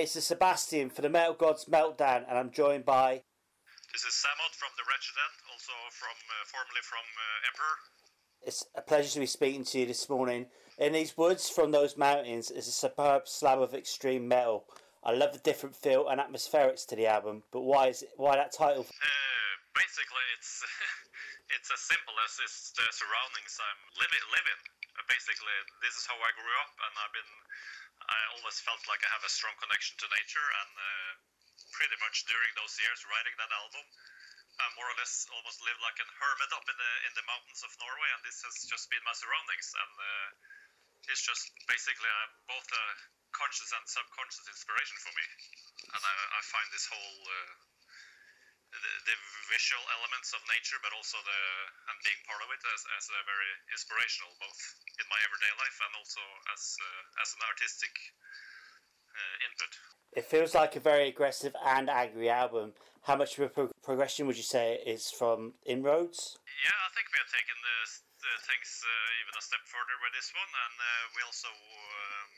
This is Sebastian for the Metal Gods Meltdown, and I'm joined by. This is Samoth from the Wretched End, also from uh, formerly from uh, Emperor. It's a pleasure to be speaking to you this morning. In these woods from those mountains is a superb slab of extreme metal. I love the different feel and atmospherics to the album, but why is it, why that title? Uh, basically, it's it's as simple as it's the surroundings I'm living live in. Uh, basically, this is how I grew up, and I've been. I always felt like I have a strong connection to nature, and uh, pretty much during those years writing that album, I more or less almost lived like a hermit up in the in the mountains of Norway, and this has just been my surroundings, and uh, it's just basically uh, both a conscious and subconscious inspiration for me, and I, I find this whole. The, the, visual elements of nature, but also the and being part of it as, as a very inspirational, both in my everyday life and also as uh, as an artistic uh, input. It feels like a very aggressive and angry album. How much of a pro- progression would you say is from Inroads? Yeah, I think we have taken the, the things uh, even a step further with this one, and uh, we also um,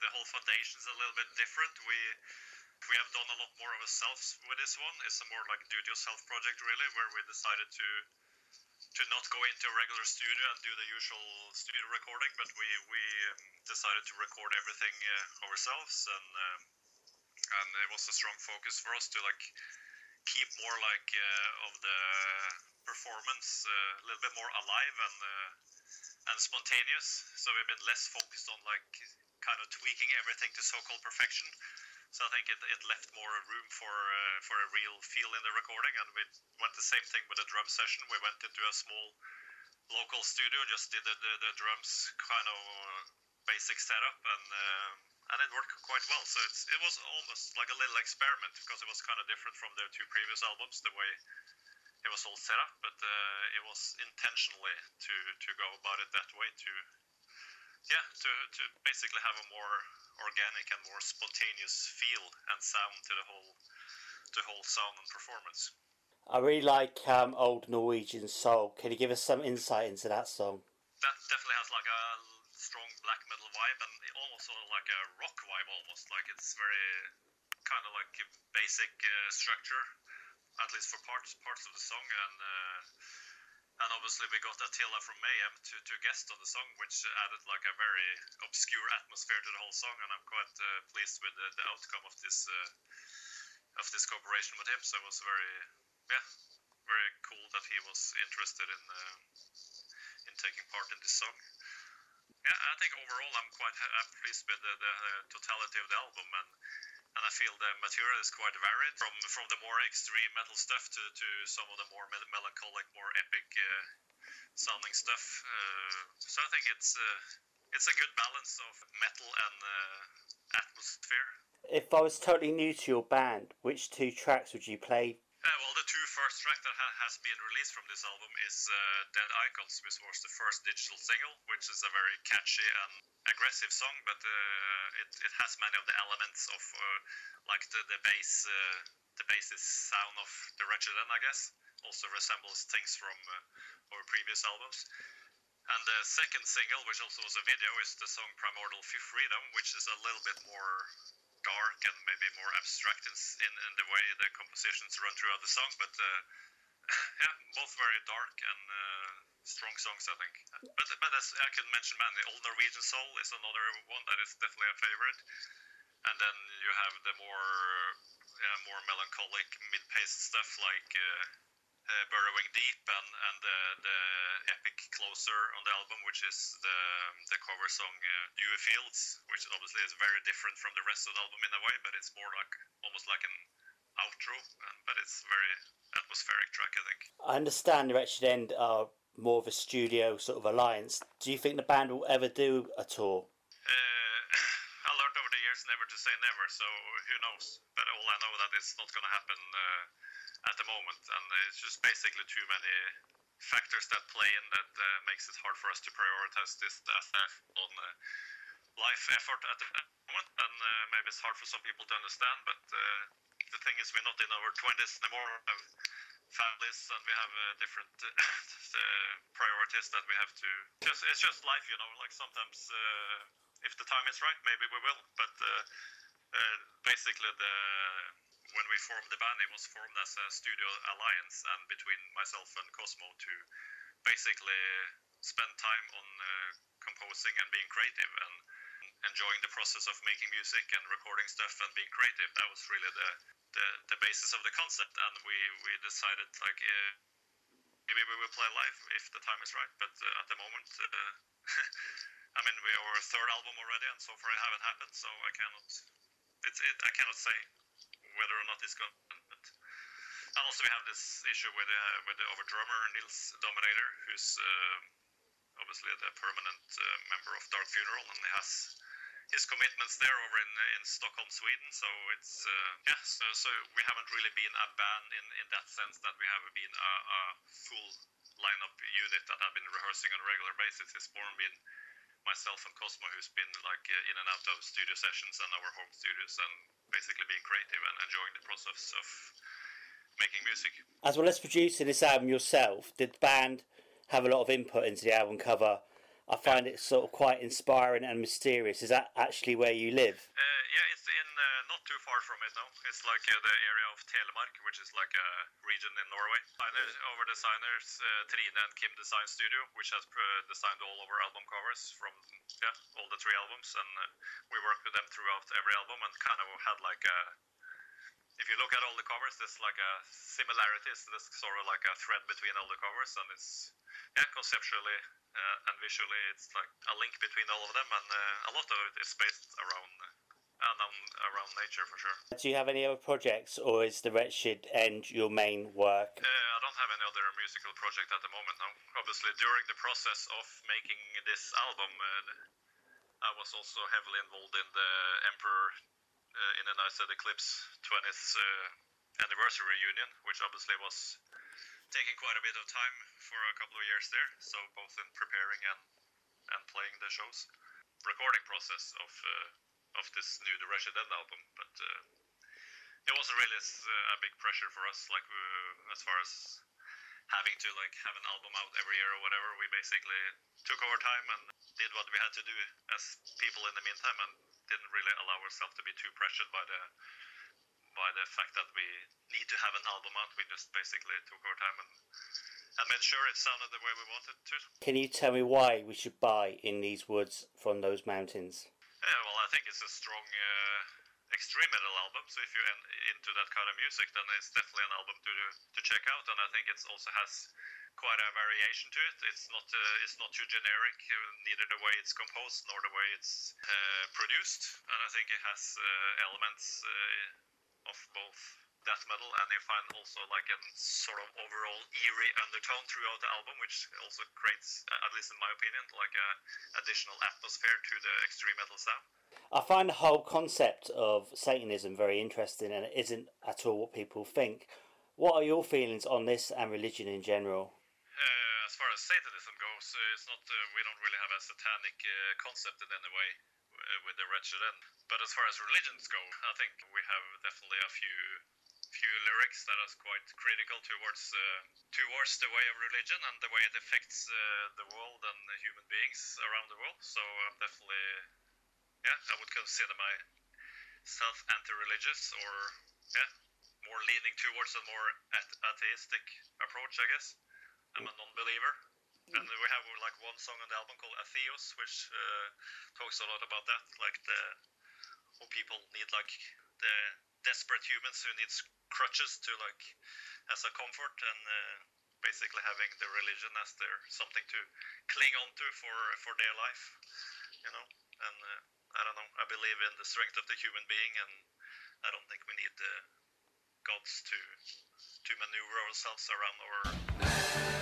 the whole foundation is a little bit different. We we have done a lot more of ourselves with this one. It's a more like do-it-yourself project, really, where we decided to to not go into a regular studio and do the usual studio recording, but we we um, decided to record everything uh, ourselves, and um, and it was a strong focus for us to like keep more like uh, of the performance uh, a little bit more alive and uh, and spontaneous. So we've been less focused on like kind of tweaking everything to so-called perfection so I think it, it left more room for uh, for a real feel in the recording, and we went the same thing with the drum session. We went into a small local studio, just did the, the, the drums kind of basic setup, and uh, and it worked quite well. So it was almost like a little experiment because it was kind of different from their two previous albums, the way it was all set up, but uh, it was intentionally to to go about it that way to yeah to to basically have a more organic and more spontaneous feel and sound to the whole to the whole sound and performance. I really like um, old Norwegian soul. Can you give us some insight into that song? That definitely has like a strong black metal vibe and also like a rock vibe almost. Like it's very kind of like a basic uh, structure, at least for parts parts of the song and. Uh, and obviously we got Attila from Mayhem to, to guest on the song, which added like a very obscure atmosphere to the whole song, and I'm quite uh, pleased with the, the, outcome of this uh, of this cooperation with him. So it was very, yeah, very cool that he was interested in uh, in taking part in this song. Yeah, I think overall I'm quite I'm pleased with the, the totality of the album and and I feel the material is quite varied from from the more extreme metal stuff to, to some of the more melancholic, more epic uh, sounding stuff. Uh, so I think it's uh, it's a good balance of metal and uh, atmosphere. If I was totally new to your band, which two tracks would you play uh, well, the two first tracks that ha- has been released from this album is uh, "Dead Icons," which was the first digital single, which is a very catchy and aggressive song, but uh, it, it has many of the elements of uh, like the the bass uh, the bassist sound of the Wretched End, I guess. Also resembles things from uh, our previous albums. And the second single, which also was a video, is the song "Primordial Freedom," which is a little bit more dark and maybe more abstract in, in, in the way the compositions run throughout the song, but uh, yeah, both very dark and uh, strong songs, I think. But but as I can mention, man, the Old Norwegian Soul is another one that is definitely a favorite. And then you have the more yeah, more melancholic mid-paced stuff like uh, uh, Burrowing Deep and, and the, the epic closer on the album, which is the, the cover song uh, Fields, which obviously is very different from the rest of the album in a way, but it's more like almost like an outro, but it's very atmospheric track, I think. I understand the Wretched End are more of a studio sort of alliance. Do you think the band will ever do a tour? Uh, I learned over the years never to say never, so who knows? But all I know that it's not going to happen uh, at the moment, and it's just basically too many factors that play in that uh, makes it hard for us to prioritize this on uh, life effort at the moment, and uh, maybe it's hard for some people to understand. But uh, the thing is, we're not in our twenties anymore. We have families, and we have uh, different priorities that we have to. Just it's just life, you know. Like sometimes, if the time is right, maybe we will, but Uh, basically, the when we formed the band, it was formed as a studio alliance, and between myself and Cosmo to basically spend time on uh, composing and being creative and enjoying the process of making music and recording stuff and being creative. That was really the the, the basis of the concept, and we we decided like. Uh, maybe we will play live if the time is right, but uh, at the moment, uh, I mean, we are third album already, and so far it haven't happened, so I cannot. It's it, I cannot say whether or not it's going. But and also we have this issue with uh, with the our drummer Nils Dominator, who's obviously the permanent member of Dark Funeral, and he has his commitments there over in in Stockholm, Sweden. So it's uh, yeah. So, so we haven't really been a band in in that sense that we have been a, a full lineup unit that have been rehearsing on a regular basis. It's more been myself and Cosmo who's been like uh, in and out of studio sessions and our home studios and basically being creative and enjoying the process of making music. As well as producing this album yourself, did the band have a lot of input into the album cover? I find it sort of quite inspiring and mysterious. Is that actually where you live? Uh, yeah, it's in uh, not too far from it now. It's like uh, the area of Telemark, which is like a region in Norway. Designers, over designers uh, Trine and Kim Design Studio, which has uh, designed all of our album covers from yeah all the three albums, and uh, we worked with them throughout every album and kind of had like a if you look at all the covers, there's like a similarities. There's sort of like a thread between all the covers, and it's yeah, conceptually uh, and visually, it's like a link between all of them, and uh, a lot of it is based around uh, around nature for sure. Do you have any other projects, or is the Wretched End your main work? Uh, I don't have any other musical project at the moment. No, obviously during the process of making this album, uh, I was also heavily involved in the Emperor in a Nightside Eclipse 20th anniversary reunion, which obviously was taking quite a bit of time for a couple of years there. So both in preparing and and playing the shows, recording process of uh, of this new The Wretched End album, but uh, it wasn't really uh, a big pressure for us, like uh, as far as having to like have an album out every year or whatever. We basically took our time and did what we had to do as people in the meantime, and didn't really allow ourselves to be too pressured by the by the fact that we need to have an album out. We just basically took our time and, and made sure it sounded the way we wanted to. Can you tell me why we should buy In These Woods from those mountains? Yeah, well, I think it's a strong uh, extreme metal album. So if you're in, into that kind of music, then it's definitely an album to to check out. And I think it also has quite a variation to it. It's not uh, it's not too generic, uh, neither the way it's composed nor the way it's uh, produced. And I think it has uh, elements uh, of both death metal and you find also like a sort of overall eerie undertone throughout the album which also creates at least in my opinion like a additional atmosphere to the extreme metal sound I find the whole concept of Satanism very interesting and it isn't at all what people think. What are your feelings on this and religion in general? Uh, as far as Satanism goes, uh, it's not. Uh, we don't really have a satanic uh, concept in any way uh, with the Wretched End. But as far as religions go, I think we have definitely a few few lyrics that are quite critical towards uh, towards the way of religion and the way it affects the world and the human beings around the world. So I'm definitely yeah, I would consider myself anti-religious or yeah, more leaning towards a more atheistic approach, I guess. I'm a non-believer, and we have like one song on the album called Atheos, which uh, talks a lot about that, like the how people need like the desperate humans who needs crutches to like as a comfort and uh, basically having the religion as their something to cling on to for for their life, you know, and. Uh, I don't know. I believe in the strength of the human being, and I don't think we need the gods to to maneuver ourselves around our.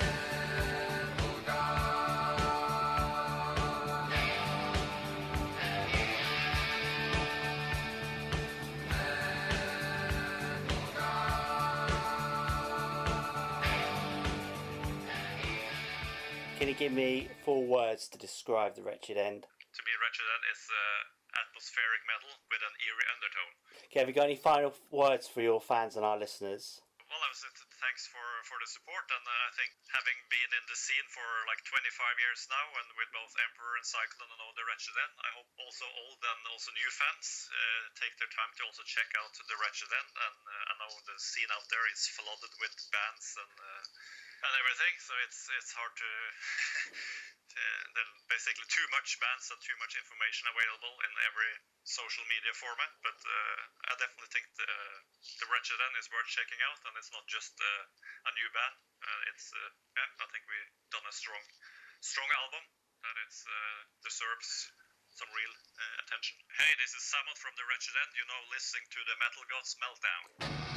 You give me four words to describe the wretched end? To me, wretched end is uh, atmospheric metal with an eerie undertone. Okay, have you got any final words for your fans and our listeners? Well, I was, thanks thanks for, for the support. And uh, I think having been in the scene for like 25 years now, and with both Emperor and Zyklon and all the Wretched End, I hope also old and also new fans uh, take their time to also check out the Wretched End. And uh, I know the scene out there is flooded with bands and uh, and everything, so it's it's hard to. there's basically too much bands and too much information available in every social media format. But uh, I definitely think the the Wretched End is worth checking out, and it's not just uh, a new band. Uh, it's uh, yeah, I think we've done a strong strong album that it's uh, deserves some real attention. Hey, this is Samoth from the Wretched End. You know, listening to the Metal Gods Meltdown.